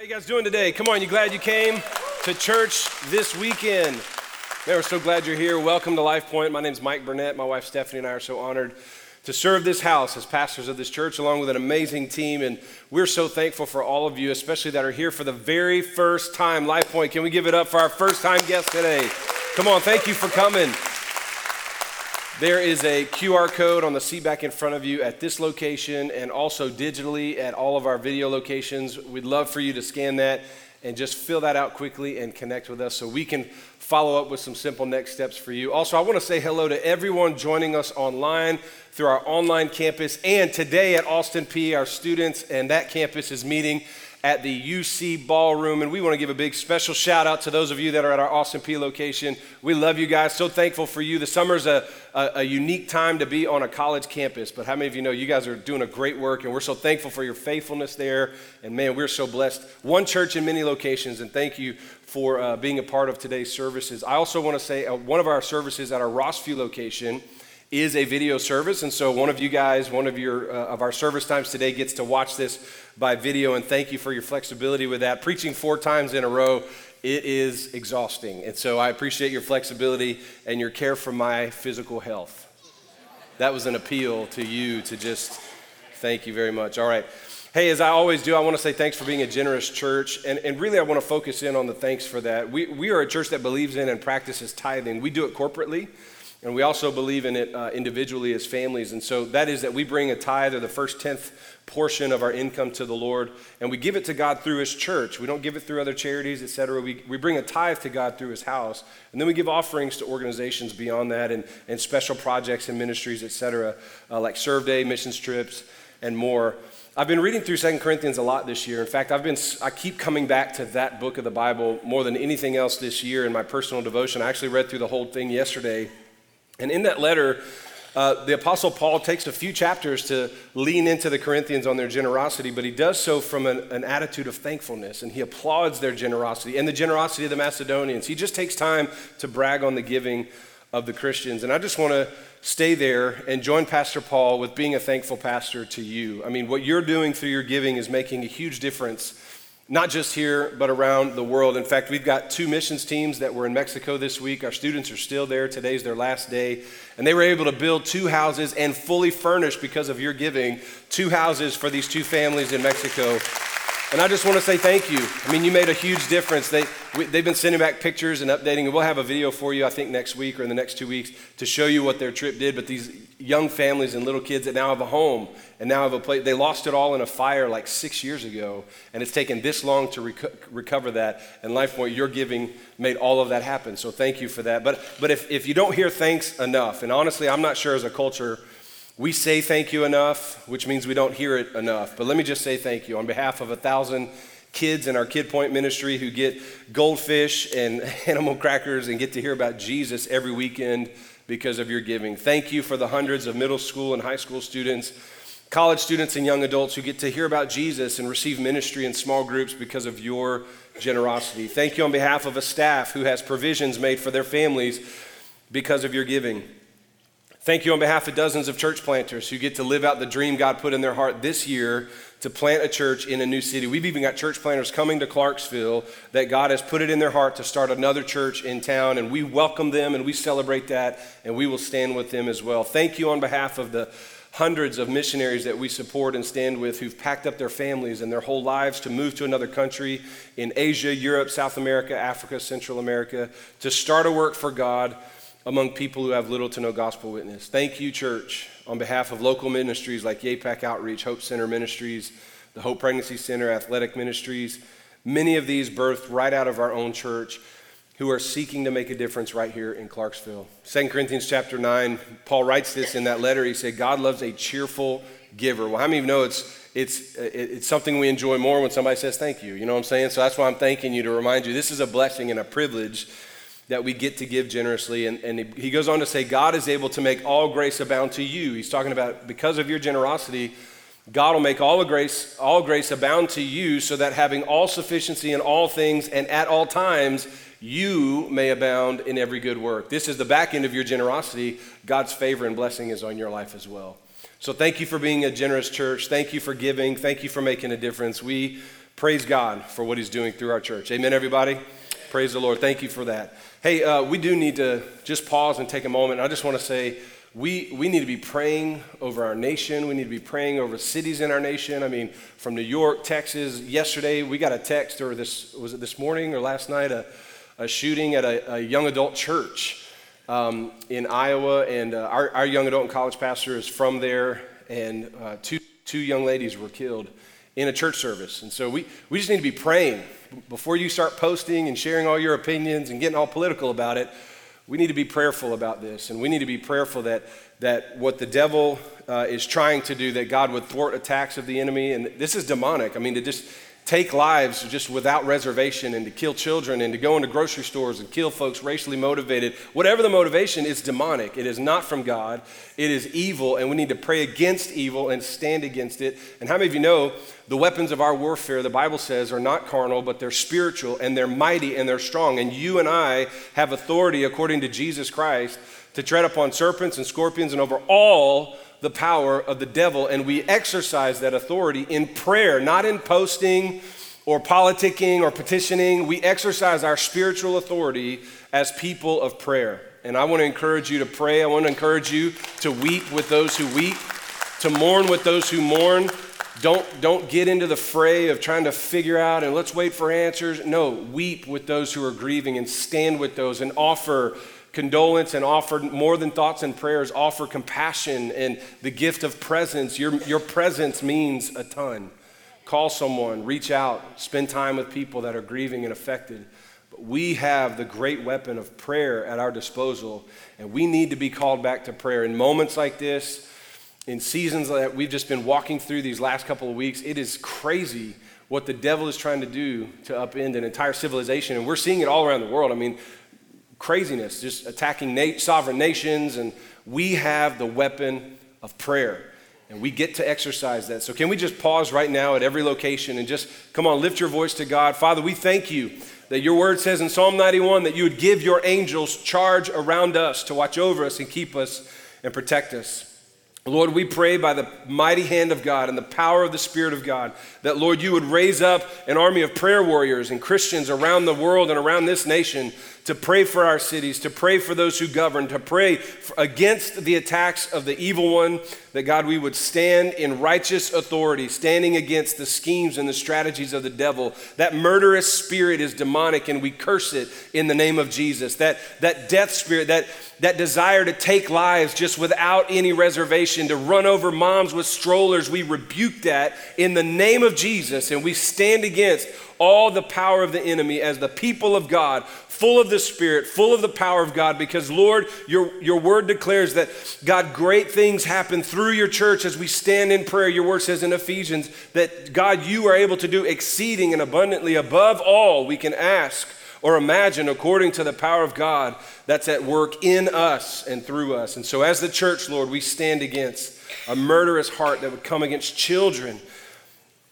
How you guys doing today? Come on, you glad you came to church this weekend? Man, we're so glad you're here. Welcome to Life Point. My name's Mike Burnett. My wife Stephanie and I are so honored to serve this house as pastors of this church, along with an amazing team. And we're so thankful for all of you, especially that are here for the very first time. Life Point, can we give it up for our first time guest today? Come on, thank you for coming. There is a QR code on the seat back in front of you at this location and also digitally at all of our video locations. We'd love for you to scan that and just fill that out quickly and connect with us so we can follow up with some simple next steps for you. Also, I want to say hello to everyone joining us online through our online campus and today at Austin Peay, Our students and that campus is meeting at the UC Ballroom. And we want to give a big special shout out to those of you that are at our Austin Peay location. We love you guys. So thankful for you. The summer's a, a, a, unique time to be on a college campus. But how many of you know you guys are doing a great work? And we're so thankful for your faithfulness there. And man, we're so blessed. One church in many locations. And thank you for uh, being a part of today's services. I also want to say uh, one of our services at our Rossview location is a video service and so one of you guys one of your uh, of our service times today gets to watch this by video and thank you for your flexibility with that preaching four times in a row it is exhausting and so i appreciate your flexibility and your care for my physical health that was an appeal to you to just thank you very much all right Hey, as I always do, I want to say thanks for being a generous church. And, and really, I want to focus in on the thanks for that. We, we are a church that believes in and practices tithing. We do it corporately. And we also believe in it uh, individually as families. And so that is that we bring a tithe or the first tenth portion of our income to the Lord, and we give it to God through His church. We don't give it through other charities, etc. We, we bring a tithe to God through His house, and then we give offerings to organizations beyond that and, and special projects and ministries, etc., uh, like Serve Day, missions trips, and more. I've been reading through Second Corinthians a lot this year. In fact, I've been I keep coming back to that book of the Bible more than anything else this year in my personal devotion. I actually read through the whole thing yesterday and in that letter, uh, the Apostle Paul takes a few chapters to lean into the Corinthians on their generosity, but he does so from an, an, attitude of thankfulness and he applauds their generosity and the generosity of the Macedonians. He just takes time to brag on the giving of the Christians. And I just want to stay there and join Pastor Paul with being a thankful pastor to you. I mean, what you're doing through your giving is making a huge difference not just here, but around the world. In fact, we've got two missions teams that were in Mexico this week. Our students are still there. Today's their last day. And they were able to build two houses and fully furnish, because of your giving, two houses for these two families in Mexico. And I just want to say thank you. I mean, you made a huge difference. They, we, they've been sending back pictures and updating, and we'll have a video for you, I think, next week or in the next two weeks to show you what their trip did. But these young families and little kids that now have a home and now have a place, they lost it all in a fire like six years ago, and it's taken this long to reco- recover that. And LifePoint, your giving made all of that happen. So thank you for that. But, but if, if you don't hear thanks enough, and honestly, I'm not sure as a culture, we say thank you enough, which means we don't hear it enough. But let me just say thank you on behalf of a thousand kids in our Kid Point ministry who get goldfish and animal crackers and get to hear about Jesus every weekend because of your giving. Thank you for the hundreds of middle school and high school students, college students, and young adults who get to hear about Jesus and receive ministry in small groups because of your generosity. Thank you on behalf of a staff who has provisions made for their families because of your giving. Thank you on behalf of dozens of church planters who get to live out the dream God put in their heart this year to plant a church in a new city. We've even got church planters coming to Clarksville that God has put it in their heart to start another church in town, and we welcome them and we celebrate that, and we will stand with them as well. Thank you on behalf of the hundreds of missionaries that we support and stand with who've packed up their families and their whole lives to move to another country in Asia, Europe, South America, Africa, Central America to start a work for God among people who have little to no gospel witness. Thank you, church, on behalf of local ministries like YAPAC Outreach, Hope Center Ministries, the Hope Pregnancy Center, Athletic Ministries, many of these birthed right out of our own church who are seeking to make a difference right here in Clarksville. 2 Corinthians chapter 9, Paul writes this in that letter. He said, God loves a cheerful giver. Well, how many of you know it's, it's, it's something we enjoy more when somebody says thank you? You know what I'm saying? So that's why I'm thanking you to remind you this is a blessing and a privilege that we get to give generously. And, and he goes on to say, God is able to make all grace abound to you. He's talking about because of your generosity, God will make all grace, all grace abound to you, so that having all sufficiency in all things and at all times, you may abound in every good work. This is the back end of your generosity. God's favor and blessing is on your life as well. So thank you for being a generous church. Thank you for giving. Thank you for making a difference. We praise God for what He's doing through our church. Amen, everybody? Praise the Lord. Thank you for that. Hey, uh, we do need to just pause and take a moment. I just want to say, we, we need to be praying over our nation. We need to be praying over cities in our nation. I mean, from New York, Texas. Yesterday, we got a text, or this was it this morning or last night, a, a shooting at a, a young adult church um, in Iowa. And uh, our, our young adult and college pastor is from there, and uh, two, two young ladies were killed in a church service. And so we, we just need to be praying before you start posting and sharing all your opinions and getting all political about it we need to be prayerful about this, and we need to be prayerful that, that what the devil uh, is trying to do, that God would thwart attacks of the enemy. And this is demonic. I mean, to just take lives just without reservation and to kill children and to go into grocery stores and kill folks racially motivated, whatever the motivation, is demonic. It is not from God. It is evil, and we need to pray against evil and stand against it. And how many of you know the weapons of our warfare, the Bible says, are not carnal, but they're spiritual and they're mighty and they're strong. And you and I have authority, according to Jesus Christ, to tread upon serpents and scorpions and over all the power of the devil. And we exercise that authority in prayer, not in posting or politicking or petitioning. We exercise our spiritual authority as people of prayer. And I want to encourage you to pray. I want to encourage you to weep with those who weep, to mourn with those who mourn, don't, don't get into the fray of trying to figure out and let's wait for answers. No, weep with those who are grieving and stand with those and offer condolence and offer more than thoughts and prayers, offer compassion and the gift of presence. Your, your presence means a ton. Call someone, reach out, spend time with people that are grieving and affected. But we have the great weapon of prayer at our disposal, and we need to be called back to prayer. In moments like this, in seasons that we've just been walking through these last couple of weeks, it is crazy what the devil is trying to do to upend an entire civilization. And we're seeing it all around the world. I mean, craziness, just attacking na- sovereign nations. And we have the weapon of prayer. And we get to exercise that. So, can we just pause right now at every location and just come on, lift your voice to God? Father, we thank you that your word says in Psalm 91 that you would give your angels charge around us to watch over us and keep us and protect us. Lord, we pray by the mighty hand of God and the power of the Spirit of God that, Lord, you would raise up an army of prayer warriors and Christians around the world and around this nation to pray for our cities, to pray for those who govern, to pray against the attacks of the evil one, that God, we would stand in righteous authority, standing against the schemes and the strategies of the devil. That murderous spirit is demonic, and we curse it in the name of Jesus. That, that death spirit, that, that desire to take lives just without any reservation, to run over moms with strollers, we rebuke that in the name of Jesus, and we stand against all the power of the enemy as the people of God, full of the Spirit, full of the power of God, because Lord, your, your word declares that God, great things happen through your church as we stand in prayer. Your word says in Ephesians that God, you are able to do exceeding and abundantly above all we can ask or imagine according to the power of God that's at work in us and through us. And so, as the church, Lord, we stand against a murderous heart that would come against children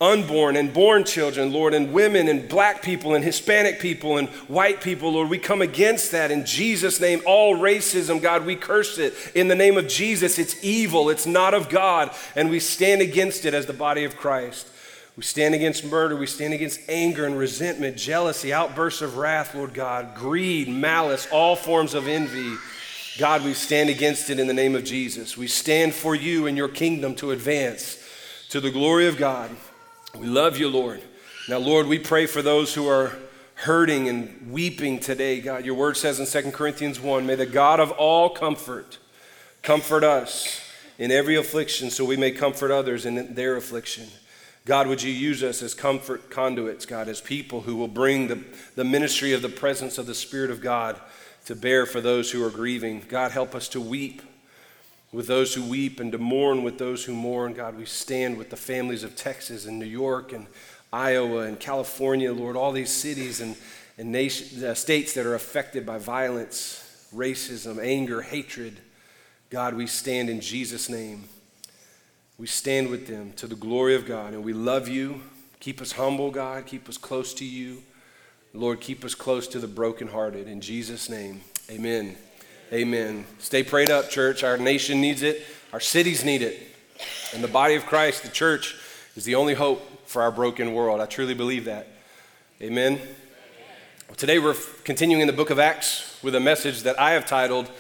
unborn and born children, Lord, and women and black people and Hispanic people and white people, Lord. We come against that in Jesus' name. All racism, God, we curse it in the name of Jesus. It's evil, it's not of God, and we stand against it as the body of Christ. We stand against murder. We stand against anger and resentment, jealousy, outbursts of wrath, Lord God, greed, malice, all forms of envy. God, we stand against it in the name of Jesus. We stand for you and your kingdom to advance to the glory of God. We love you, Lord. Now, Lord, we pray for those who are hurting and weeping today, God. Your word says in 2 Corinthians 1 May the God of all comfort comfort us in every affliction so we may comfort others in their affliction. God, would you use us as comfort conduits, God, as people who will bring the, the ministry of the presence of the Spirit of God to bear for those who are grieving. God, help us to weep with those who weep and to mourn with those who mourn. God, we stand with the families of Texas and New York and Iowa and California, Lord, all these cities and, and nation, uh, states that are affected by violence, racism, anger, hatred. God, we stand in Jesus' name. We stand with them to the glory of God, and we love you. Keep us humble, God. Keep us close to you. Lord, keep us close to the brokenhearted. In Jesus' name, amen. Amen. Stay prayed up, church. Our nation needs it, our cities need it. And the body of Christ, the church, is the only hope for our broken world. I truly believe that. Amen. Today we're continuing in the book of Acts with a message that I have titled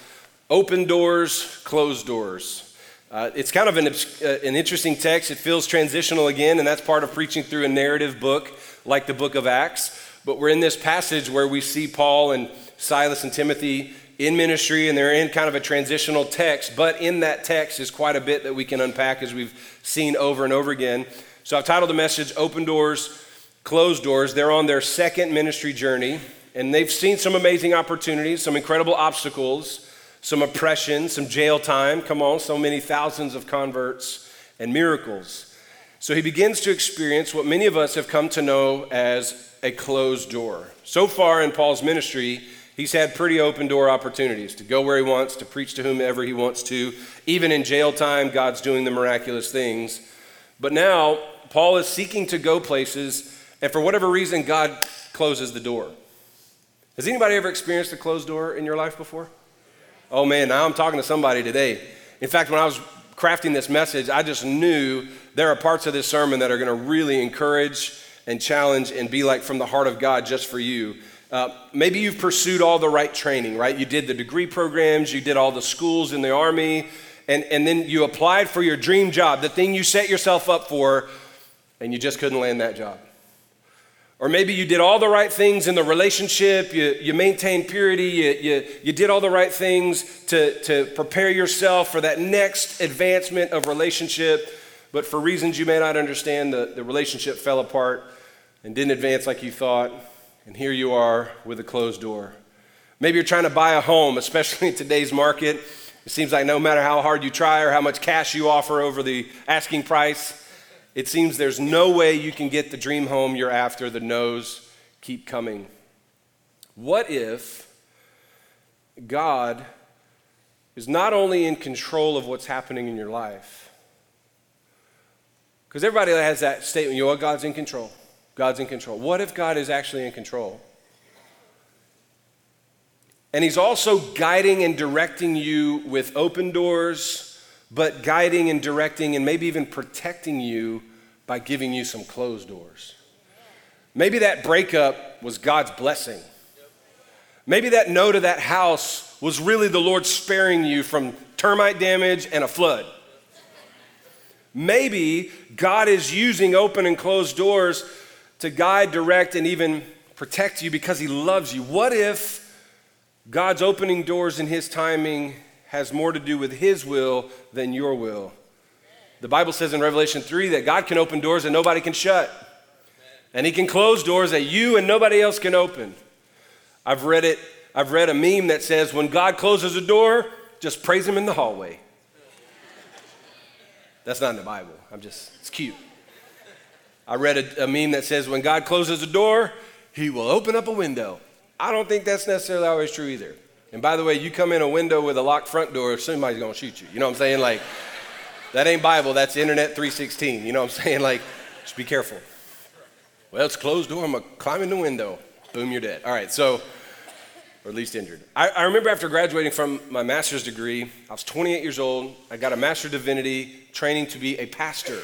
Open Doors, Closed Doors. Uh, it's kind of an, uh, an interesting text. It feels transitional again, and that's part of preaching through a narrative book like the book of Acts. But we're in this passage where we see Paul and Silas and Timothy in ministry, and they're in kind of a transitional text. But in that text is quite a bit that we can unpack as we've seen over and over again. So I've titled the message Open Doors, Closed Doors. They're on their second ministry journey, and they've seen some amazing opportunities, some incredible obstacles, some oppression, some jail time. Come on, so many thousands of converts and miracles. So he begins to experience what many of us have come to know as a closed door. So far in Paul's ministry, he's had pretty open door opportunities to go where he wants, to preach to whomever he wants to. Even in jail time, God's doing the miraculous things. But now, Paul is seeking to go places, and for whatever reason, God closes the door. Has anybody ever experienced a closed door in your life before? Oh man, now I'm talking to somebody today. In fact, when I was crafting this message, I just knew there are parts of this sermon that are going to really encourage and challenge and be like from the heart of God just for you. Uh, maybe you've pursued all the right training, right? You did the degree programs, you did all the schools in the army, and, and then you applied for your dream job, the thing you set yourself up for, and you just couldn't land that job. Or maybe you did all the right things in the relationship, you, you maintained purity, you, you, you did all the right things to, to prepare yourself for that next advancement of relationship, but for reasons you may not understand, the, the relationship fell apart and didn't advance like you thought, and here you are with a closed door. Maybe you're trying to buy a home, especially in today's market. It seems like no matter how hard you try or how much cash you offer over the asking price, it seems there's no way you can get the dream home you're after. The no's keep coming. What if God is not only in control of what's happening in your life? Because everybody has that statement, you know God's in control. God's in control. What if God is actually in control? And He's also guiding and directing you with open doors but guiding and directing and maybe even protecting you by giving you some closed doors. Maybe that breakup was God's blessing. Maybe that no to that house was really the Lord sparing you from termite damage and a flood. Maybe God is using open and closed doors to guide, direct, and even protect you because He loves you. What if God's opening doors in His timing has more to do with His will than your will. The Bible says in Revelation 3 that God can open doors that nobody can shut, and He can close doors that you and nobody else can open. I've read it, I've read a meme that says, when God closes a door, just praise Him in the hallway. That's not in the Bible. I'm just, it's cute. I read a, a meme that says, when God closes a door, He will open up a window. I don't think that's necessarily always true either. And by the way, you come in a window with a locked front door, somebody's gonna shoot you. You know what I'm saying? Like, that ain't Bible, that's Internet 316. You know what I'm saying? Like, just be careful. Well, it's closed door, I'm gonna climb in the window. Boom, you're dead. All right, so, or at least injured. I, I remember after graduating from my master's degree, I was 28 years old. I got a master of divinity training to be a pastor.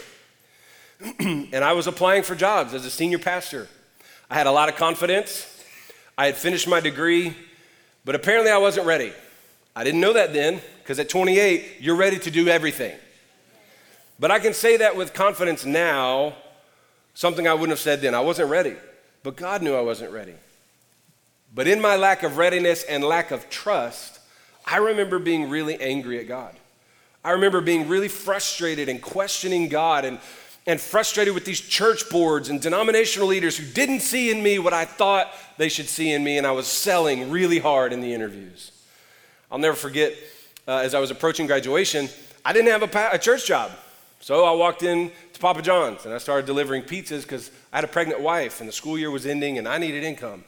and I was applying for jobs as a senior pastor. I had a lot of confidence. I had finished my degree but apparently, I wasn't ready. I didn't know that then, because at 28, you're ready to do everything. But I can say that with confidence now, something I wouldn't have said then. I wasn't ready, but God knew I wasn't ready. But in my lack of readiness and lack of trust, I remember being really angry at God. I remember being really frustrated and questioning God and and frustrated with these church boards and denominational leaders who didn't see in me what I thought they should see in me, and I was selling really hard in the interviews. I'll never forget, uh, as I was approaching graduation, I didn't have a, pa- a church job. So I walked in to Papa John's and I started delivering pizzas because I had a pregnant wife and the school year was ending and I needed income.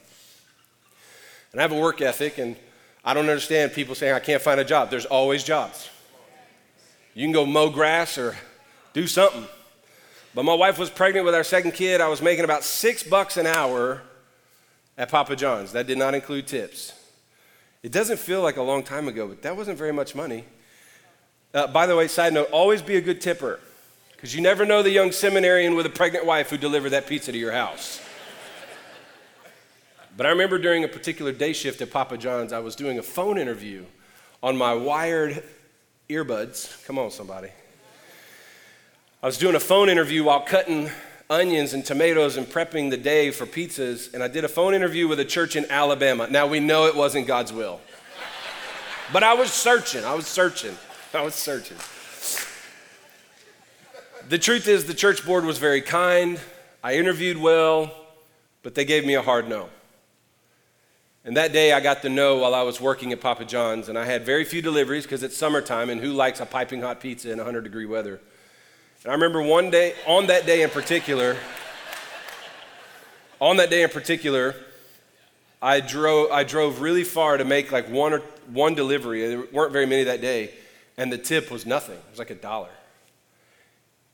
And I have a work ethic, and I don't understand people saying I can't find a job. There's always jobs. You can go mow grass or do something. But my wife was pregnant with our second kid. I was making about six bucks an hour at Papa John's. That did not include tips. It doesn't feel like a long time ago, but that wasn't very much money. Uh, by the way, side note, always be a good tipper. Because you never know the young seminarian with a pregnant wife who delivered that pizza to your house. but I remember during a particular day shift at Papa John's, I was doing a phone interview on my wired earbuds. Come on, somebody. I was doing a phone interview while cutting onions and tomatoes and prepping the day for pizzas, and I did a phone interview with a church in Alabama. Now we know it wasn't God's will. But I was searching, I was searching, I was searching. The truth is, the church board was very kind. I interviewed well, but they gave me a hard no. And that day I got the no while I was working at Papa John's, and I had very few deliveries because it's summertime, and who likes a piping hot pizza in 100 degree weather? And I remember one day, on that day in particular, on that day in particular, I drove, I drove really far to make like one or one delivery. There weren't very many that day, and the tip was nothing. It was like a dollar.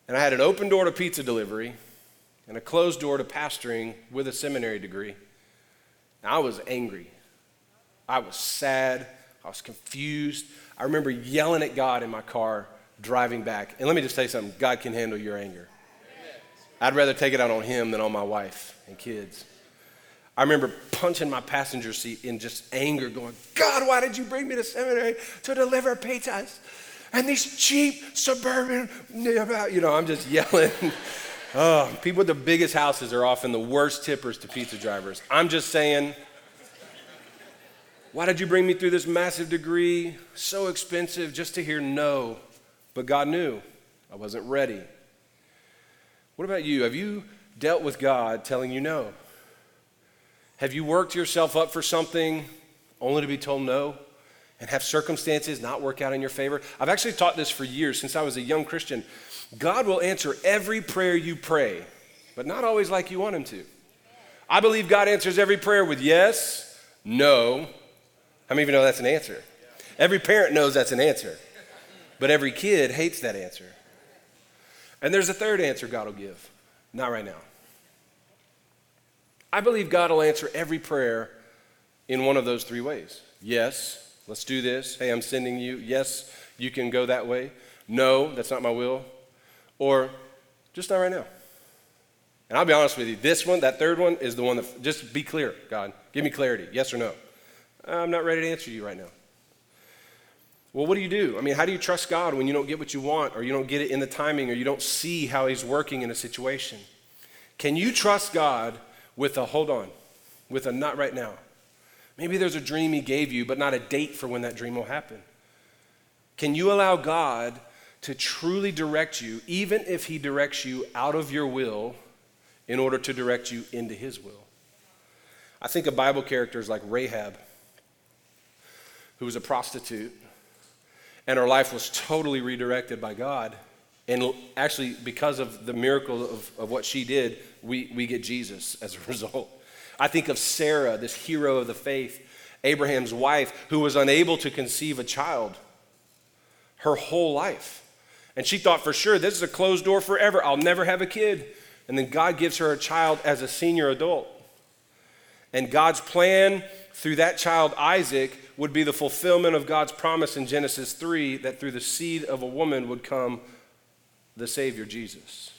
And I had an open door to pizza delivery and a closed door to pastoring with a seminary degree. And I was angry. I was sad. I was confused. I remember yelling at God in my car driving back. And let me just tell you something God can handle your anger. I'd rather take it out on Him than on my wife and kids. I remember punching my passenger seat in just anger, going, God, why did you bring me to seminary to deliver pizzas? And these cheap suburban, you know, I'm just yelling. oh, people with the biggest houses are often the worst tippers to pizza drivers. I'm just saying, why did you bring me through this massive degree? So expensive just to hear no. But God knew I wasn't ready. What about you? Have you dealt with God telling you no? Have you worked yourself up for something only to be told no? And have circumstances not work out in your favor? I've actually taught this for years since I was a young Christian. God will answer every prayer you pray, but not always like you want Him to. I believe God answers every prayer with yes, no. How many of you know that's an answer? Every parent knows that's an answer. But every kid hates that answer. And there's a third answer God will give. Not right now. I believe God will answer every prayer in one of those three ways. Yes, let's do this. Hey, I'm sending you. Yes, you can go that way. No, that's not my will. Or just not right now. And I'll be honest with you, this one, that third one, is the one that, just be clear, God. Give me clarity, yes or no. I'm not ready to answer you right now. Well, what do you do? I mean, how do you trust God when you don't get what you want, or you don't get it in the timing, or you don't see how He's working in a situation? Can you trust God with a hold on, with a not right now? Maybe there's a dream He gave you, but not a date for when that dream will happen. Can you allow God to truly direct you, even if He directs you out of your will, in order to direct you into His will? I think of Bible characters like Rahab, who was a prostitute and her life was totally redirected by God. And actually, because of the miracle of, of what she did, we, we get Jesus as a result. I think of Sarah, this hero of the faith, Abraham's wife, who was unable to conceive a child her whole life. And she thought for sure, this is a closed door forever. I'll never have a kid. And then God gives her a child as a senior adult. And God's plan through that child, Isaac, would be the fulfillment of God's promise in Genesis 3 that through the seed of a woman would come the Savior, Jesus.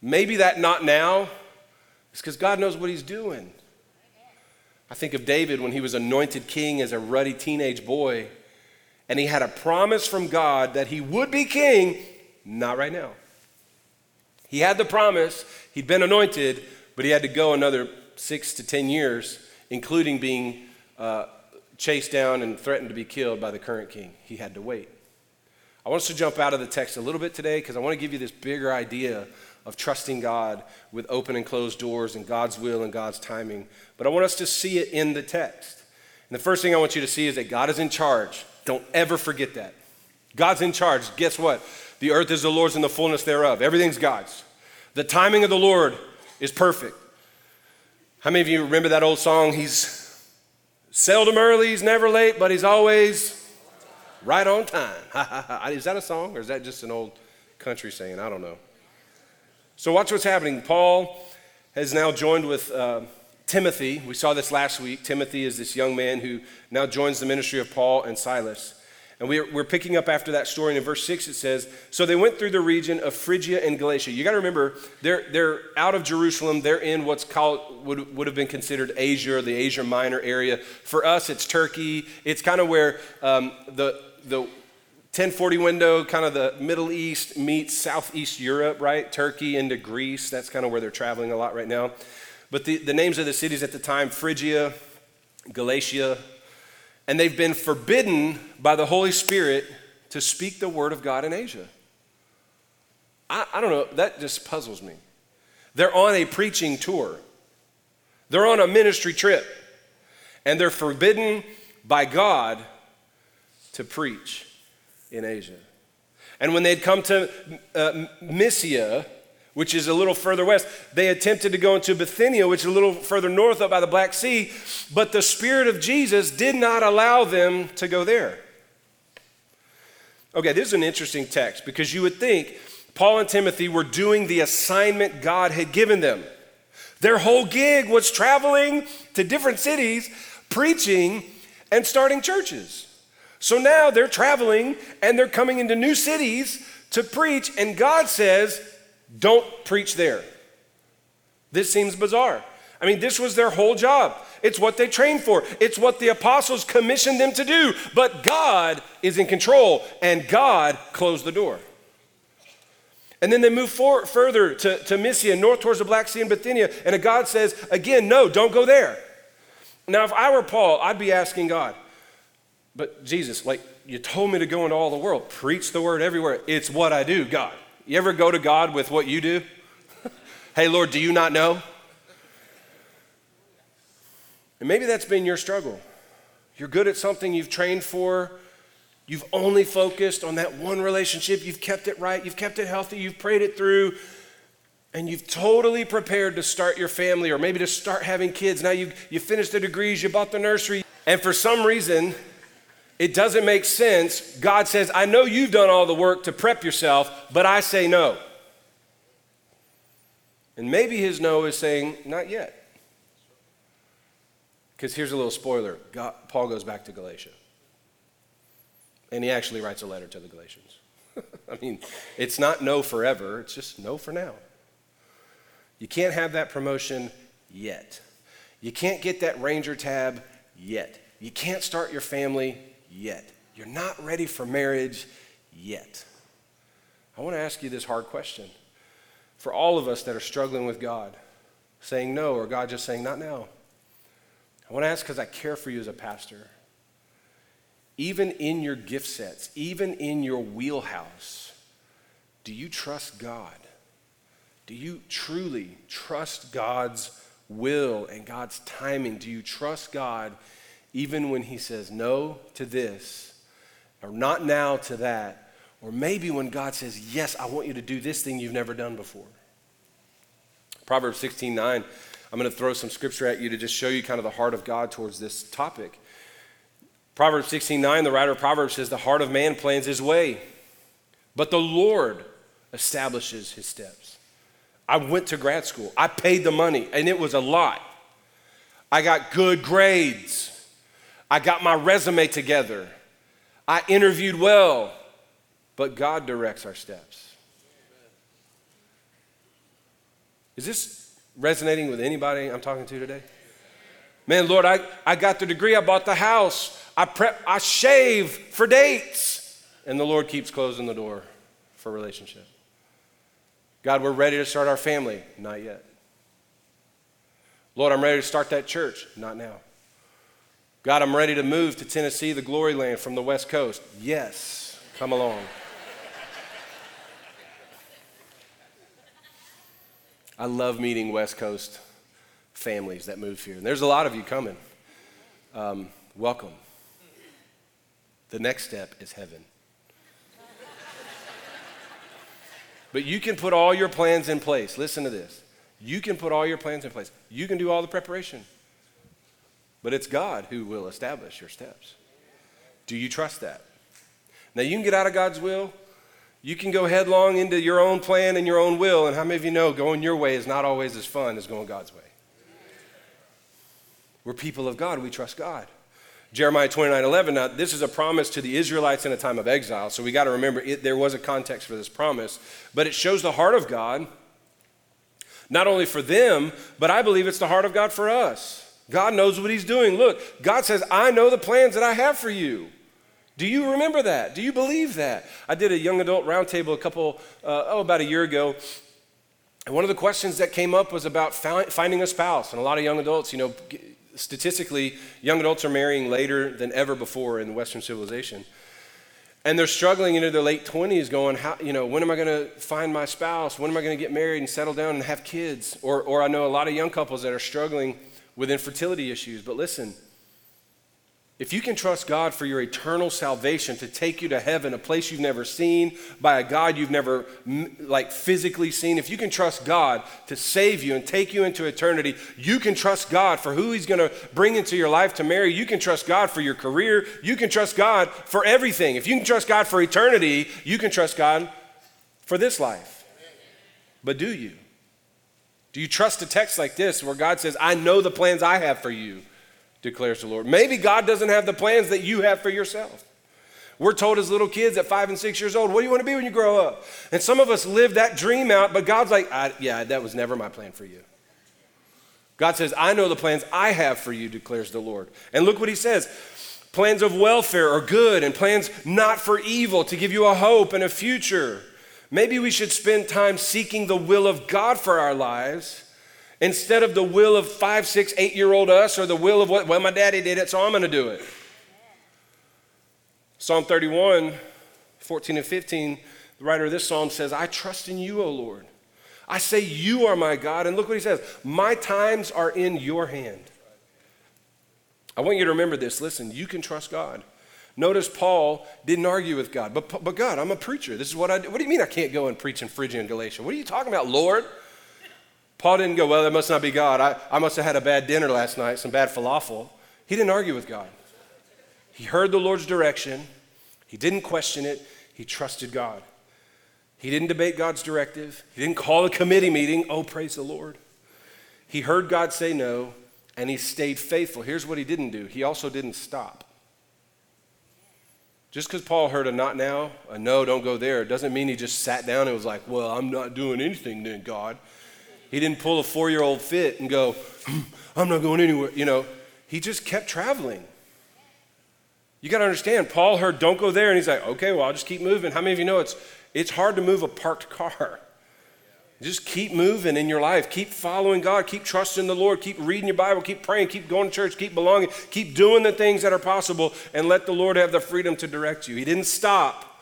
Maybe that not now is because God knows what He's doing. I think of David when he was anointed king as a ruddy teenage boy, and he had a promise from God that he would be king, not right now. He had the promise, he'd been anointed, but he had to go another six to ten years, including being uh, chased down and threatened to be killed by the current king. He had to wait. I want us to jump out of the text a little bit today because I want to give you this bigger idea of trusting God with open and closed doors and God's will and God's timing. But I want us to see it in the text. And the first thing I want you to see is that God is in charge. Don't ever forget that. God's in charge. Guess what? The earth is the Lord's and the fullness thereof. Everything's God's. The timing of the Lord is perfect. How many of you remember that old song? He's Seldom early, he's never late, but he's always right on time. is that a song or is that just an old country saying? I don't know. So, watch what's happening. Paul has now joined with uh, Timothy. We saw this last week. Timothy is this young man who now joins the ministry of Paul and Silas. And we're, we're picking up after that story. And in verse 6, it says So they went through the region of Phrygia and Galatia. You got to remember, they're, they're out of Jerusalem. They're in what's called, would, would have been considered Asia or the Asia Minor area. For us, it's Turkey. It's kind of where um, the, the 10/40 window, kind of the Middle East meets Southeast Europe, right? Turkey into Greece. That's kind of where they're traveling a lot right now. But the, the names of the cities at the time Phrygia, Galatia, and they've been forbidden by the Holy Spirit to speak the word of God in Asia. I, I don't know, that just puzzles me. They're on a preaching tour, they're on a ministry trip, and they're forbidden by God to preach in Asia. And when they'd come to uh, Mysia, which is a little further west. They attempted to go into Bithynia, which is a little further north up by the Black Sea, but the Spirit of Jesus did not allow them to go there. Okay, this is an interesting text because you would think Paul and Timothy were doing the assignment God had given them. Their whole gig was traveling to different cities, preaching, and starting churches. So now they're traveling and they're coming into new cities to preach, and God says, don't preach there. This seems bizarre. I mean, this was their whole job. It's what they trained for. It's what the apostles commissioned them to do. But God is in control, and God closed the door. And then they move forward further to, to Mysia, north towards the Black Sea and Bithynia. And God says, again, no, don't go there. Now, if I were Paul, I'd be asking God, but Jesus, like you told me to go into all the world, preach the word everywhere. It's what I do, God. You ever go to God with what you do? hey, Lord, do you not know? And maybe that's been your struggle. You're good at something you've trained for. You've only focused on that one relationship. You've kept it right. You've kept it healthy. You've prayed it through. And you've totally prepared to start your family or maybe to start having kids. Now you, you finished the degrees, you bought the nursery. And for some reason, it doesn't make sense. God says, I know you've done all the work to prep yourself, but I say no. And maybe his no is saying, not yet. Because here's a little spoiler God, Paul goes back to Galatia. And he actually writes a letter to the Galatians. I mean, it's not no forever, it's just no for now. You can't have that promotion yet. You can't get that ranger tab yet. You can't start your family yet. You're not ready for marriage yet. I want to ask you this hard question. For all of us that are struggling with God, saying no, or God just saying not now, I want to ask because I care for you as a pastor. Even in your gift sets, even in your wheelhouse, do you trust God? Do you truly trust God's will and God's timing? Do you trust God even when he says no to this, or not now to that, or maybe when God says, Yes, I want you to do this thing you've never done before. Proverbs 16 9, I'm going to throw some scripture at you to just show you kind of the heart of God towards this topic. Proverbs 16 9, the writer of Proverbs says, The heart of man plans his way, but the Lord establishes his steps. I went to grad school, I paid the money, and it was a lot. I got good grades. I got my resume together. I interviewed well, but God directs our steps. Is this resonating with anybody I'm talking to today? Man, Lord, I, I got the degree, I bought the house, I prep, I shave for dates, and the Lord keeps closing the door for relationship. God, we're ready to start our family. Not yet. Lord, I'm ready to start that church. Not now. God, I'm ready to move to Tennessee, the glory land from the West Coast. Yes, come along. I love meeting West Coast families that move here. And there's a lot of you coming. Um, welcome. The next step is heaven. but you can put all your plans in place. Listen to this. You can put all your plans in place. You can do all the preparation. But it's God who will establish your steps. Do you trust that? Now, you can get out of God's will. You can go headlong into your own plan and your own will. And how many of you know going your way is not always as fun as going God's way? We're people of God. We trust God. Jeremiah 29 11. Now, this is a promise to the Israelites in a time of exile. So we got to remember it, there was a context for this promise. But it shows the heart of God, not only for them, but I believe it's the heart of God for us. God knows what He's doing. Look, God says, I know the plans that I have for you. Do you remember that? Do you believe that? I did a young adult roundtable a couple, uh, oh, about a year ago. And one of the questions that came up was about finding a spouse. And a lot of young adults, you know, statistically, young adults are marrying later than ever before in Western civilization. And they're struggling into their late 20s, going, How, you know, when am I going to find my spouse? When am I going to get married and settle down and have kids? Or, or I know a lot of young couples that are struggling with infertility issues. But listen, if you can trust God for your eternal salvation to take you to heaven, a place you've never seen, by a God you've never like physically seen, if you can trust God to save you and take you into eternity, you can trust God for who He's going to bring into your life to marry. You can trust God for your career. You can trust God for everything. If you can trust God for eternity, you can trust God for this life. But do you? Do you trust a text like this where God says, I know the plans I have for you? declares the Lord. Maybe God doesn't have the plans that you have for yourself. We're told as little kids at five and six years old, what do you want to be when you grow up? And some of us live that dream out, but God's like, yeah, that was never my plan for you. God says, I know the plans I have for you, declares the Lord. And look what he says plans of welfare are good, and plans not for evil, to give you a hope and a future. Maybe we should spend time seeking the will of God for our lives instead of the will of five, six, eight year old us or the will of what, well, my daddy did it, so I'm going to do it. Psalm 31, 14 and 15, the writer of this psalm says, I trust in you, O Lord. I say, You are my God. And look what he says My times are in your hand. I want you to remember this. Listen, you can trust God. Notice Paul didn't argue with God. But, but God, I'm a preacher. This is what I do. What do you mean I can't go and preach in Phrygia and Galatia? What are you talking about, Lord? Paul didn't go, Well, that must not be God. I, I must have had a bad dinner last night, some bad falafel. He didn't argue with God. He heard the Lord's direction, he didn't question it, he trusted God. He didn't debate God's directive, he didn't call a committee meeting. Oh, praise the Lord. He heard God say no, and he stayed faithful. Here's what he didn't do he also didn't stop. Just because Paul heard a not now, a no, don't go there, doesn't mean he just sat down and was like, Well, I'm not doing anything then, God. He didn't pull a four year old fit and go, I'm not going anywhere. You know, he just kept traveling. You got to understand, Paul heard, don't go there. And he's like, okay, well, I'll just keep moving. How many of you know it's, it's hard to move a parked car? Just keep moving in your life. Keep following God. Keep trusting the Lord. Keep reading your Bible. Keep praying. Keep going to church. Keep belonging. Keep doing the things that are possible and let the Lord have the freedom to direct you. He didn't stop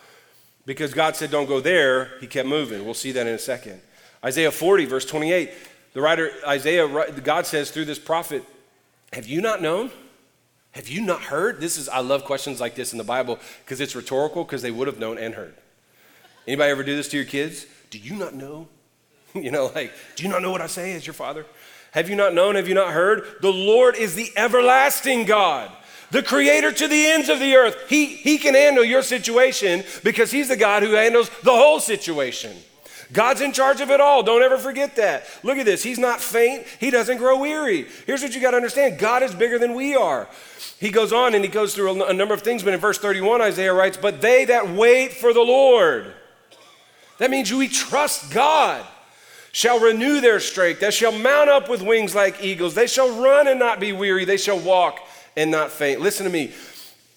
because God said, don't go there. He kept moving. We'll see that in a second. Isaiah 40, verse 28, the writer Isaiah, God says through this prophet, Have you not known? Have you not heard? This is, I love questions like this in the Bible because it's rhetorical because they would have known and heard. Anybody ever do this to your kids? Do you not know? you know, like, do you not know what I say as your father? Have you not known? Have you not heard? The Lord is the everlasting God the creator to the ends of the earth. He, he can handle your situation because he's the God who handles the whole situation. God's in charge of it all. Don't ever forget that. Look at this. He's not faint, He doesn't grow weary. Here's what you got to understand God is bigger than we are. He goes on and he goes through a number of things, but in verse 31, Isaiah writes, But they that wait for the Lord, that means we trust God, shall renew their strength. They shall mount up with wings like eagles. They shall run and not be weary. They shall walk and not faint. Listen to me.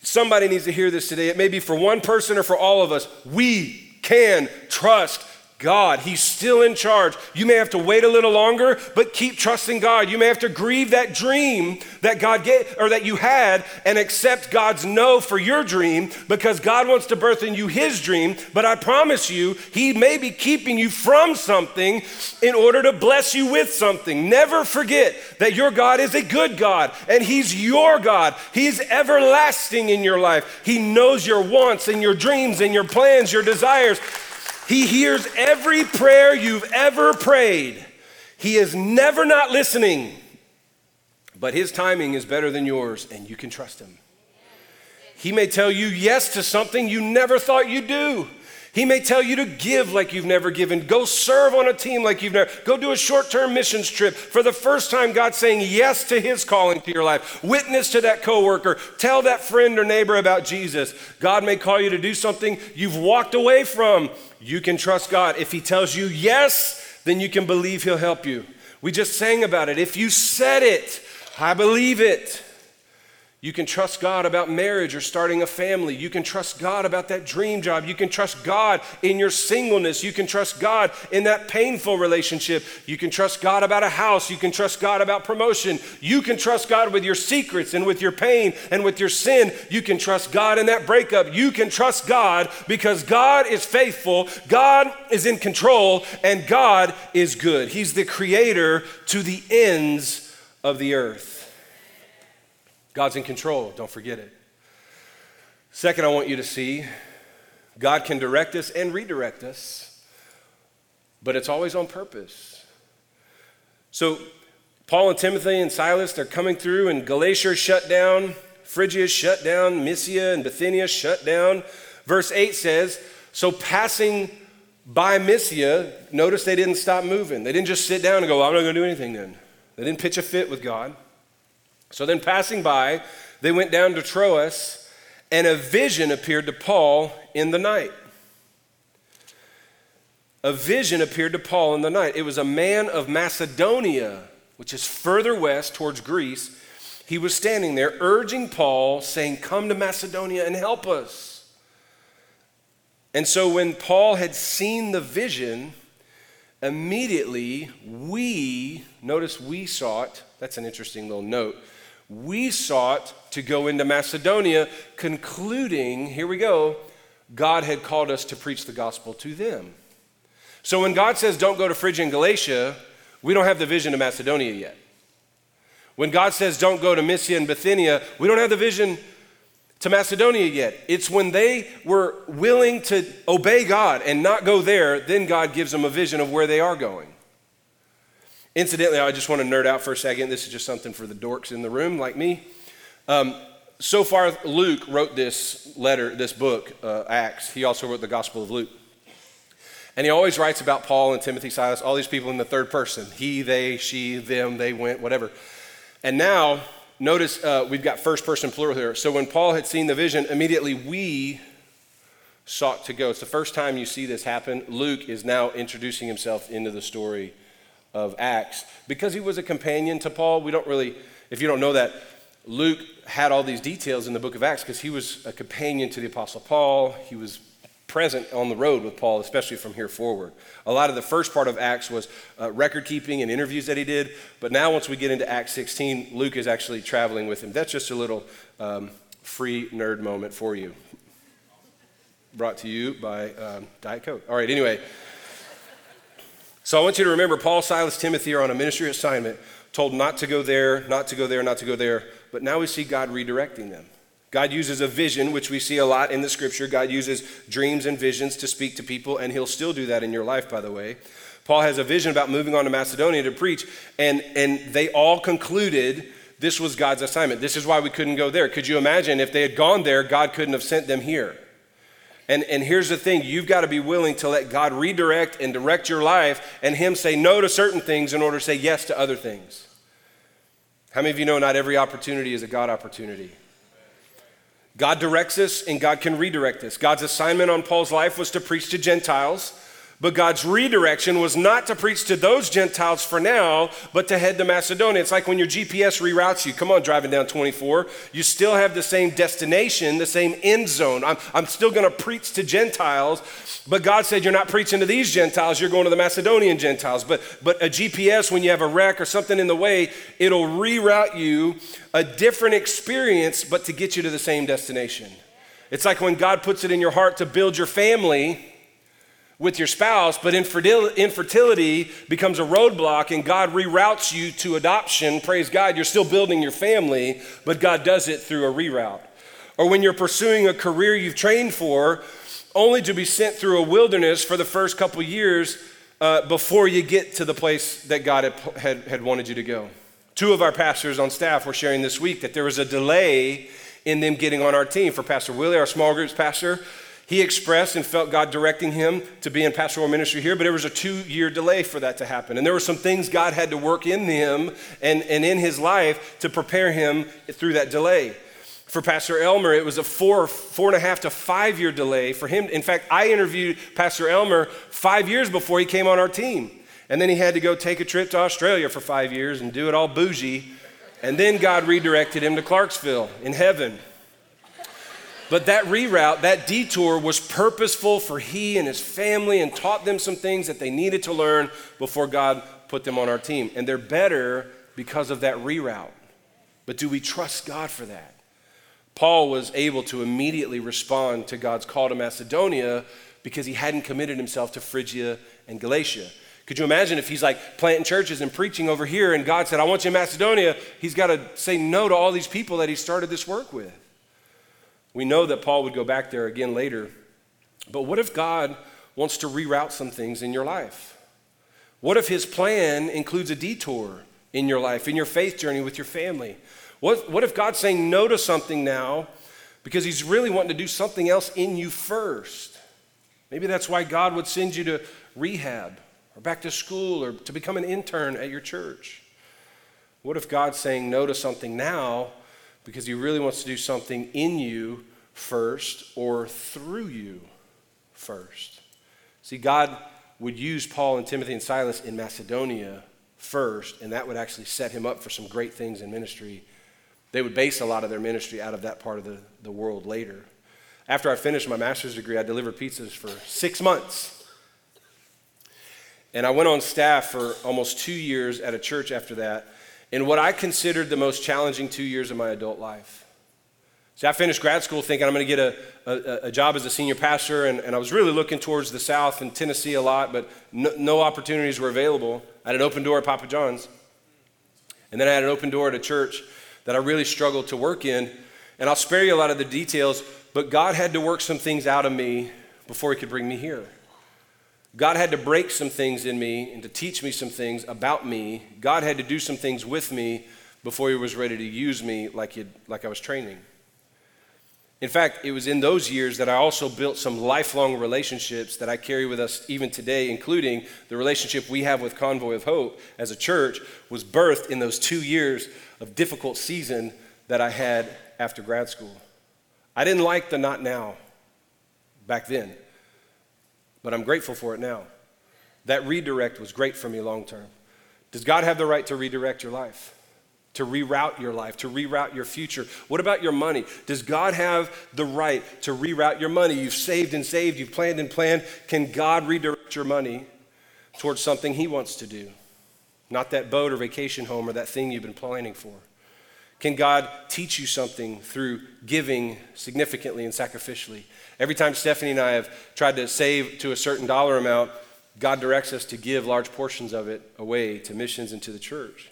Somebody needs to hear this today. It may be for one person or for all of us. We can trust God. He's still in charge. You may have to wait a little longer, but keep trusting God. You may have to grieve that dream that God gave or that you had and accept God's no for your dream because God wants to birth in you his dream. But I promise you, he may be keeping you from something in order to bless you with something. Never forget that your God is a good God and he's your God. He's everlasting in your life. He knows your wants and your dreams and your plans, your desires. He hears every prayer you've ever prayed. He is never not listening, but his timing is better than yours, and you can trust him. He may tell you yes to something you never thought you'd do. He may tell you to give like you've never given. Go serve on a team like you've never. Go do a short term missions trip. For the first time, God's saying yes to his calling to your life. Witness to that coworker. Tell that friend or neighbor about Jesus. God may call you to do something you've walked away from. You can trust God. If he tells you yes, then you can believe he'll help you. We just sang about it. If you said it, I believe it. You can trust God about marriage or starting a family. You can trust God about that dream job. You can trust God in your singleness. You can trust God in that painful relationship. You can trust God about a house. You can trust God about promotion. You can trust God with your secrets and with your pain and with your sin. You can trust God in that breakup. You can trust God because God is faithful, God is in control, and God is good. He's the creator to the ends of the earth. God's in control, don't forget it. Second, I want you to see God can direct us and redirect us, but it's always on purpose. So, Paul and Timothy and Silas, they're coming through, and Galatia shut down, Phrygia shut down, Mysia and Bithynia shut down. Verse 8 says, So passing by Mysia, notice they didn't stop moving. They didn't just sit down and go, well, I'm not going to do anything then. They didn't pitch a fit with God. So then, passing by, they went down to Troas, and a vision appeared to Paul in the night. A vision appeared to Paul in the night. It was a man of Macedonia, which is further west towards Greece. He was standing there urging Paul, saying, Come to Macedonia and help us. And so when Paul had seen the vision, immediately we, notice we saw it. that's an interesting little note we sought to go into Macedonia, concluding, here we go, God had called us to preach the gospel to them. So when God says, don't go to Phrygia and Galatia, we don't have the vision of Macedonia yet. When God says, don't go to Mysia and Bithynia, we don't have the vision to Macedonia yet. It's when they were willing to obey God and not go there, then God gives them a vision of where they are going. Incidentally, I just want to nerd out for a second. This is just something for the dorks in the room like me. Um, so far, Luke wrote this letter, this book, uh, Acts. He also wrote the Gospel of Luke. And he always writes about Paul and Timothy, Silas, all these people in the third person he, they, she, them, they went, whatever. And now, notice uh, we've got first person plural here. So when Paul had seen the vision, immediately we sought to go. It's the first time you see this happen. Luke is now introducing himself into the story of Acts. Because he was a companion to Paul, we don't really, if you don't know that, Luke had all these details in the book of Acts because he was a companion to the Apostle Paul. He was present on the road with Paul, especially from here forward. A lot of the first part of Acts was uh, record keeping and interviews that he did, but now once we get into Acts 16, Luke is actually traveling with him. That's just a little um, free nerd moment for you. Brought to you by um, Diet Coke. All right, anyway. So I want you to remember Paul, Silas, Timothy are on a ministry assignment, told not to go there, not to go there, not to go there. But now we see God redirecting them. God uses a vision, which we see a lot in the scripture. God uses dreams and visions to speak to people, and He'll still do that in your life, by the way. Paul has a vision about moving on to Macedonia to preach, and, and they all concluded this was God's assignment. This is why we couldn't go there. Could you imagine if they had gone there, God couldn't have sent them here? And, and here's the thing you've got to be willing to let God redirect and direct your life and Him say no to certain things in order to say yes to other things. How many of you know not every opportunity is a God opportunity? God directs us and God can redirect us. God's assignment on Paul's life was to preach to Gentiles. But God's redirection was not to preach to those Gentiles for now, but to head to Macedonia. It's like when your GPS reroutes you. Come on, driving down 24. You still have the same destination, the same end zone. I'm, I'm still going to preach to Gentiles, but God said, You're not preaching to these Gentiles, you're going to the Macedonian Gentiles. But, but a GPS, when you have a wreck or something in the way, it'll reroute you a different experience, but to get you to the same destination. It's like when God puts it in your heart to build your family with your spouse, but infertility becomes a roadblock and God reroutes you to adoption. Praise God, you're still building your family, but God does it through a reroute. Or when you're pursuing a career you've trained for, only to be sent through a wilderness for the first couple years uh, before you get to the place that God had, had, had wanted you to go. Two of our pastors on staff were sharing this week that there was a delay in them getting on our team. For Pastor Willie, our small groups pastor, He expressed and felt God directing him to be in pastoral ministry here, but there was a two year delay for that to happen. And there were some things God had to work in him and, and in his life to prepare him through that delay. For Pastor Elmer, it was a four, four and a half to five year delay for him. In fact, I interviewed Pastor Elmer five years before he came on our team. And then he had to go take a trip to Australia for five years and do it all bougie. And then God redirected him to Clarksville in heaven. But that reroute, that detour was purposeful for he and his family and taught them some things that they needed to learn before God put them on our team. And they're better because of that reroute. But do we trust God for that? Paul was able to immediately respond to God's call to Macedonia because he hadn't committed himself to Phrygia and Galatia. Could you imagine if he's like planting churches and preaching over here and God said, I want you in Macedonia? He's got to say no to all these people that he started this work with. We know that Paul would go back there again later. But what if God wants to reroute some things in your life? What if his plan includes a detour in your life, in your faith journey with your family? What, what if God's saying no to something now because he's really wanting to do something else in you first? Maybe that's why God would send you to rehab or back to school or to become an intern at your church. What if God's saying no to something now because he really wants to do something in you first or through you first. See, God would use Paul and Timothy and Silas in Macedonia first, and that would actually set him up for some great things in ministry. They would base a lot of their ministry out of that part of the, the world later. After I finished my master's degree, I delivered pizzas for six months. And I went on staff for almost two years at a church after that in what I considered the most challenging two years of my adult life. See, I finished grad school thinking I'm going to get a, a, a job as a senior pastor, and, and, I was really looking towards the South and Tennessee a lot, but no, no, opportunities were available. I had an open door at Papa John's, and then I had an open door at a church that I really struggled to work in. And I'll spare you a lot of the details, but God had to work some things out of me before He could bring me here. God had to break some things in me and to teach me some things about me. God had to do some things with me before He was ready to use me like, like I was training. In fact, it was in those years that I also built some lifelong relationships that I carry with us even today, including the relationship we have with Convoy of Hope as a church was birthed in those two years of difficult season that I had after grad school. I didn't like the not now back then, but I'm grateful for it now. That redirect was great for me long term. Does God have the right to redirect your life? to reroute your life, to reroute your future. What about your money? Does God have the right to reroute your money? You've saved and saved, you've planned and planned. Can God redirect your money towards something He wants to do? Not that boat or vacation home or that thing you've been planning for. Can God teach you something through giving significantly and sacrificially? Every time Stephanie and I have tried to save to a certain dollar amount, God directs us to give large portions of it away to missions and to the church.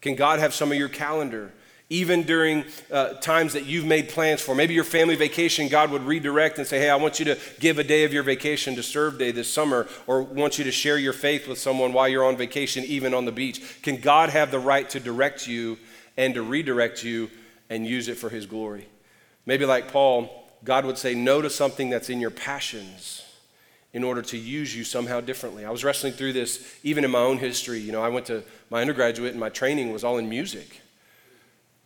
Can God have some of your calendar? Even during uh, times that you've made plans for. Maybe your family vacation, God would redirect and say, Hey, I want you to give a day of your vacation to serve day this summer, or want you to share your faith with someone while you're on vacation, even on the beach. Can God have the right to direct you and to redirect you and use it for His glory? Maybe like Paul, God would say no to something that's in your passions in order to use you somehow differently. I was wrestling through this even in my own history. You know, I went to my undergraduate and my training was all in music.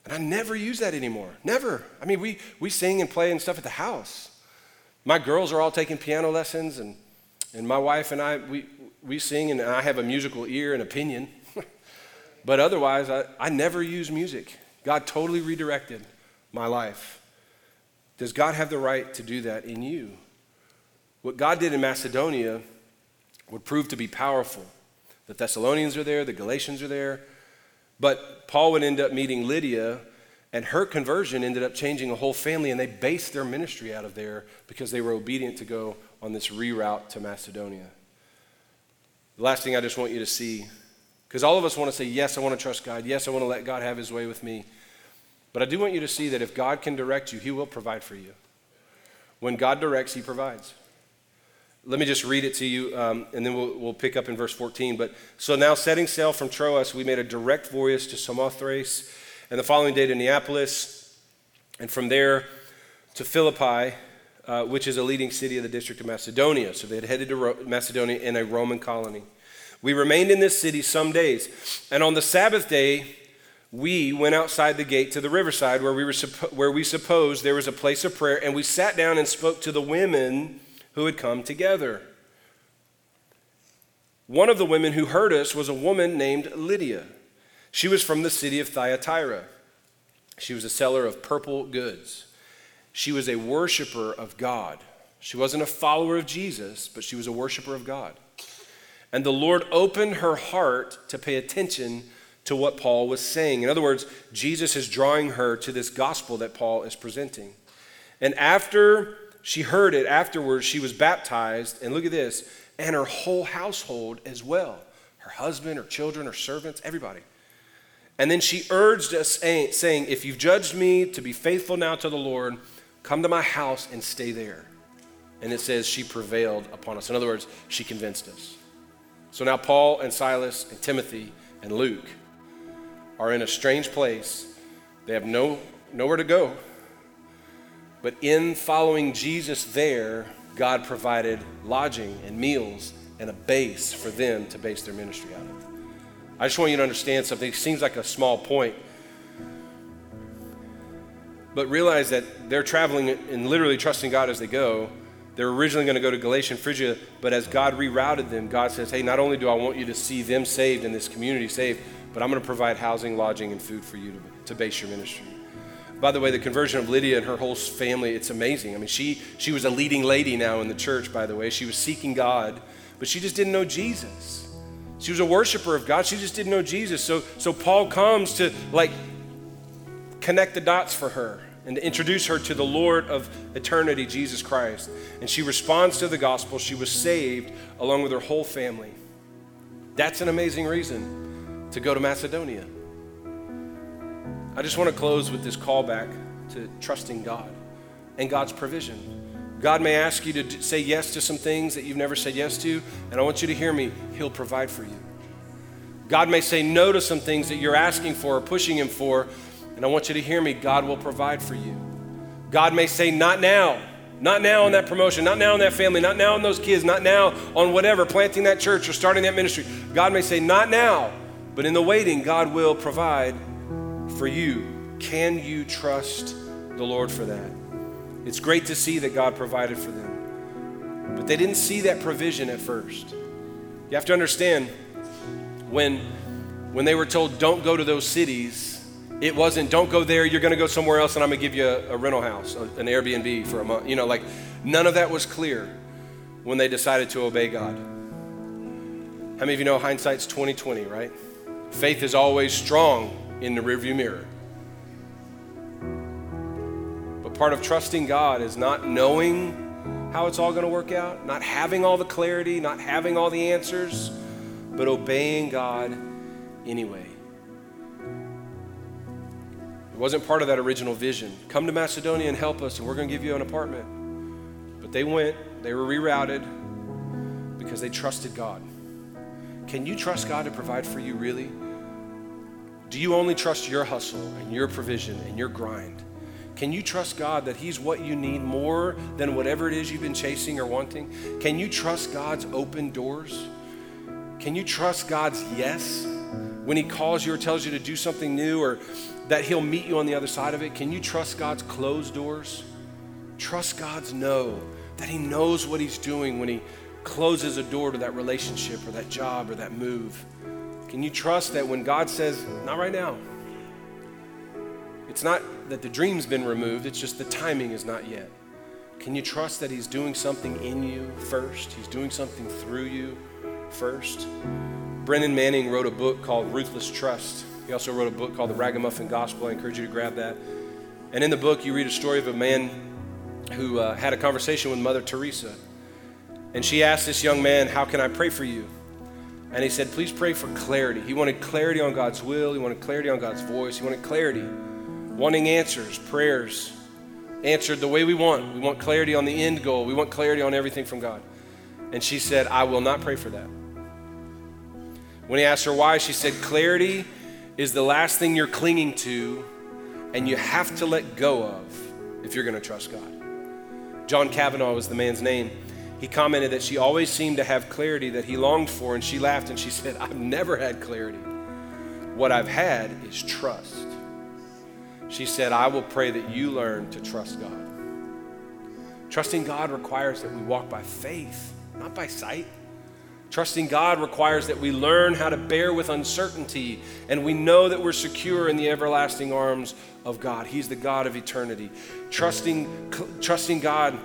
And I never use that anymore. Never. I mean, we, we sing and play and stuff at the house. My girls are all taking piano lessons, and, and my wife and I, we, we sing, and I have a musical ear and opinion. but otherwise, I, I never use music. God totally redirected my life. Does God have the right to do that in you? What God did in Macedonia would prove to be powerful. The Thessalonians are there, the Galatians are there. But Paul would end up meeting Lydia, and her conversion ended up changing a whole family, and they based their ministry out of there because they were obedient to go on this reroute to Macedonia. The last thing I just want you to see, because all of us want to say, Yes, I want to trust God. Yes, I want to let God have his way with me. But I do want you to see that if God can direct you, he will provide for you. When God directs, he provides. Let me just read it to you, um, and then we'll, we'll pick up in verse 14. But so now, setting sail from Troas, we made a direct voyage to Samothrace, and the following day to Neapolis, and from there to Philippi, uh, which is a leading city of the district of Macedonia. So they had headed to Ro- Macedonia in a Roman colony. We remained in this city some days, and on the Sabbath day, we went outside the gate to the riverside where we, were where we supposed there was a place of prayer, and we sat down and spoke to the women who had come together. One of the women who heard us was a woman named Lydia. She was from the city of Thyatira. She was a seller of purple goods. She was a worshiper of God. She wasn't a follower of Jesus, but she was a worshiper of God. And the Lord opened her heart to pay attention to what Paul was saying. In other words, Jesus is drawing her to this gospel that Paul is presenting. And after she heard it, afterwards, she was baptized. And look at this, and her whole household as well her husband, her children, her servants, everybody. And then she urged us, eh, saying, If you've judged me to be faithful now to the Lord, come to my house and stay there. And it says she prevailed upon us. In other words, she convinced us. So now Paul and Silas and Timothy and Luke are in a strange place. They have no, nowhere to go. But in following Jesus there, God provided lodging and meals and a base for them to base their ministry out of. I just want you to understand something. It seems like a small point, but realize that they're traveling and literally trusting God as they go. They're originally going to go to Galatia and Phrygia, but as God rerouted them, God says, Hey, not only do I want you to see them saved and this community saved, but I'm going to provide housing, lodging, and food for you to, to base your ministry. By the way, the conversion of Lydia and her whole family, it's amazing. I mean, she, she was a leading lady now in the church, by the way. She was seeking God, but she just didn't know Jesus. She was a worshiper of God. She just didn't know Jesus. So, so Paul comes to like connect the dots for her and to introduce her to the Lord of eternity, Jesus Christ. And she responds to the gospel. She was saved along with her whole family. That's an amazing reason to go to Macedonia. I just want to close with this callback to trusting God and God's provision. God may ask you to say yes to some things that you've never said yes to, and I want you to hear me. He'll provide for you. God may say no to some things that you're asking for or pushing Him for, and I want you to hear me. God will provide for you. God may say, not now. Not now on that promotion, not now on that family, not now on those kids, not now on whatever, planting that church or starting that ministry. God may say, not now, but in the waiting, God will provide for you. Can you trust the Lord for that? It's great to see that God provided for them. But they didn't see that provision at first. You have to understand when, when they were told, don't go to those cities, it wasn't, don't go there, you're going to go somewhere else, and I'm going to give you a, a rental house, an Airbnb for a month. You know, like none of that was clear when they decided to obey God. How many of you know hindsight's 2020, right? Faith is always strong in the rearview mirror. But part of trusting God is not knowing how it's all going to work out, not having all the clarity, not having all the answers, but obeying God anyway. It wasn't part of that original vision. Come to Macedonia and help us, and we're going to give you an apartment. But they went, they were rerouted because they trusted God. Can you trust God to provide for you, really? Do you only trust your hustle and your provision and your grind? Can you trust God that He's what you need more than whatever it is you've been chasing or wanting? Can you trust God's open doors? Can you trust God's yes when He calls you or tells you to do something new or that He'll meet you on the other side of it? Can you trust God's closed doors? Trust God's no, that He knows what He's doing when He closes a door to that relationship or that job or that move. Can you trust that when God says, not right now? It's not that the dream's been removed, it's just the timing is not yet. Can you trust that He's doing something in you first? He's doing something through you first? Brennan Manning wrote a book called Ruthless Trust. He also wrote a book called The Ragamuffin Gospel. I encourage you to grab that. And in the book, you read a story of a man who uh, had a conversation with Mother Teresa. And she asked this young man, How can I pray for you? And he said, Please pray for clarity. He wanted clarity on God's will, he wanted clarity on God's voice, he wanted clarity, wanting answers, prayers answered the way we want. We want clarity on the end goal, we want clarity on everything from God. And she said, I will not pray for that. When he asked her why, she said, Clarity is the last thing you're clinging to, and you have to let go of if you're going to trust God. John Kavanaugh was the man's name. He commented that she always seemed to have clarity that he longed for, and she laughed and she said, I've never had clarity. What I've had is trust. She said, I will pray that you learn to trust God. Trusting God requires that we walk by faith, not by sight. Trusting God requires that we learn how to bear with uncertainty and we know that we're secure in the everlasting arms of God. He's the God of eternity. Trusting, trusting God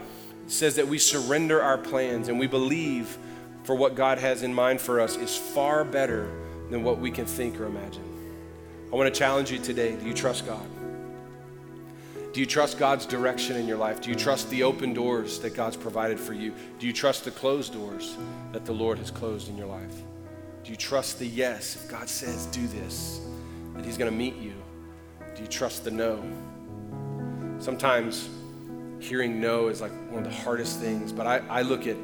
says that we surrender our plans and we believe for what God has in mind for us is far better than what we can think or imagine. I want to challenge you today. Do you trust God? Do you trust God's direction in your life? Do you trust the open doors that God's provided for you? Do you trust the closed doors that the Lord has closed in your life? Do you trust the yes? If God says, do this, that He's going to meet you. Do you trust the no? Sometimes hearing no is like one of the hardest things, but I, I look at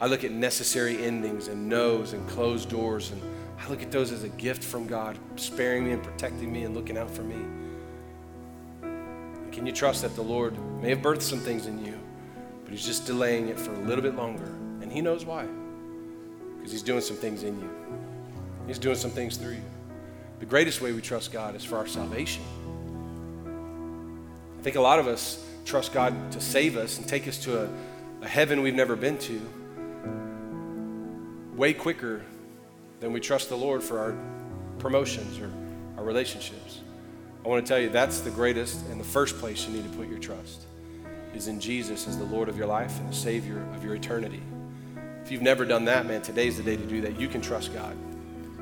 I look at necessary endings and no's and closed doors, and I look at those as a gift from God, sparing me and protecting me and looking out for me. Can you trust that the Lord may have birthed some things in you, but He's just delaying it for a little bit longer? And He knows why. Because He's doing some things in you, He's doing some things through you. The greatest way we trust God is for our salvation. I think a lot of us trust God to save us and take us to a, a heaven we've never been to way quicker than we trust the Lord for our promotions or our relationships. I want to tell you that's the greatest and the first place you need to put your trust is in Jesus as the Lord of your life and the Savior of your eternity. If you've never done that, man, today's the day to do that. You can trust God.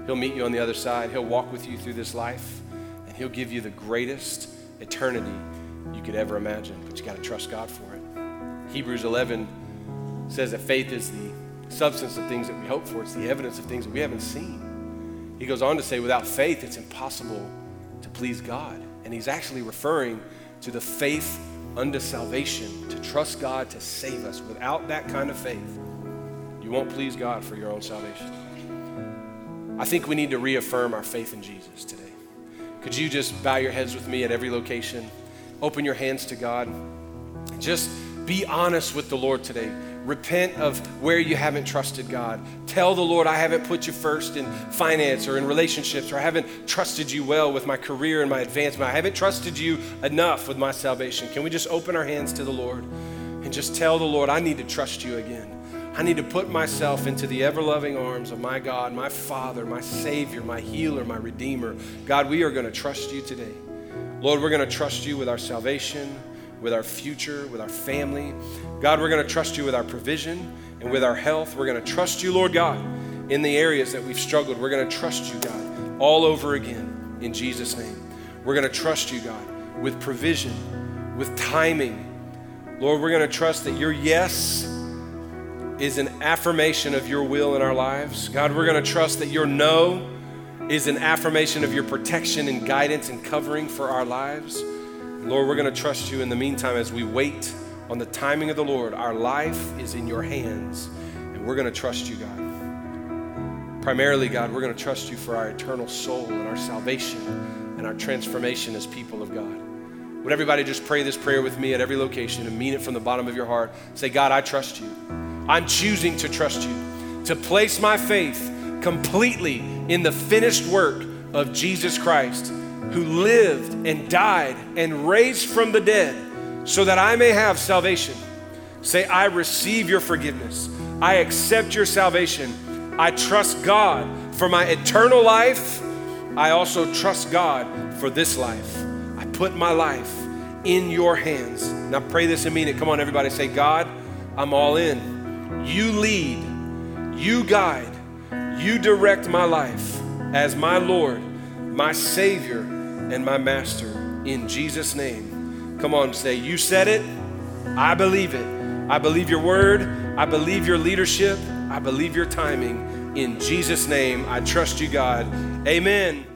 He'll meet you on the other side, He'll walk with you through this life, and He'll give you the greatest eternity you could ever imagine. But you got to trust God for it. Hebrews 11 says that faith is the substance of things that we hope for, it's the evidence of things that we haven't seen. He goes on to say, without faith, it's impossible to please God. And he's actually referring to the faith unto salvation, to trust God to save us. Without that kind of faith, you won't please God for your own salvation. I think we need to reaffirm our faith in Jesus today. Could you just bow your heads with me at every location? Open your hands to God. Just be honest with the Lord today. Repent of where you haven't trusted God. Tell the Lord, I haven't put you first in finance or in relationships, or I haven't trusted you well with my career and my advancement. I haven't trusted you enough with my salvation. Can we just open our hands to the Lord and just tell the Lord, I need to trust you again? I need to put myself into the ever loving arms of my God, my Father, my Savior, my healer, my Redeemer. God, we are going to trust you today. Lord, we're going to trust you with our salvation with our future, with our family. God, we're going to trust you with our provision and with our health. We're going to trust you, Lord God, in the areas that we've struggled. We're going to trust you, God, all over again in Jesus' name. We're going to trust you, God, with provision, with timing. Lord, we're going to trust that your yes is an affirmation of your will in our lives. God, we're going to trust that your no is an affirmation of your protection and guidance and covering for our lives. Lord, we're going to trust you in the meantime as we wait on the timing of the Lord. Our life is in your hands, and we're going to trust you, God. Primarily, God, we're going to trust you for our eternal soul and our salvation and our transformation as people of God. Would everybody just pray this prayer with me at every location and mean it from the bottom of your heart? Say, God, I trust you. I'm choosing to trust you, to place my faith completely in the finished work of Jesus Christ who lived and died and raised from the dead so that I may have salvation. Say, I receive your forgiveness. I accept your salvation. I trust God for my eternal life. I also trust God for this life. I put my life in your hands. Now pray this and mean it. Come on, everybody. Say, God, I'm all in. You lead, you guide, you direct my life as my Lord, my Savior and my master in Jesus' name. Come on, say, You said it. I believe it. I believe your word. I believe your leadership. I believe your timing. In Jesus' name, I trust you, God. Amen.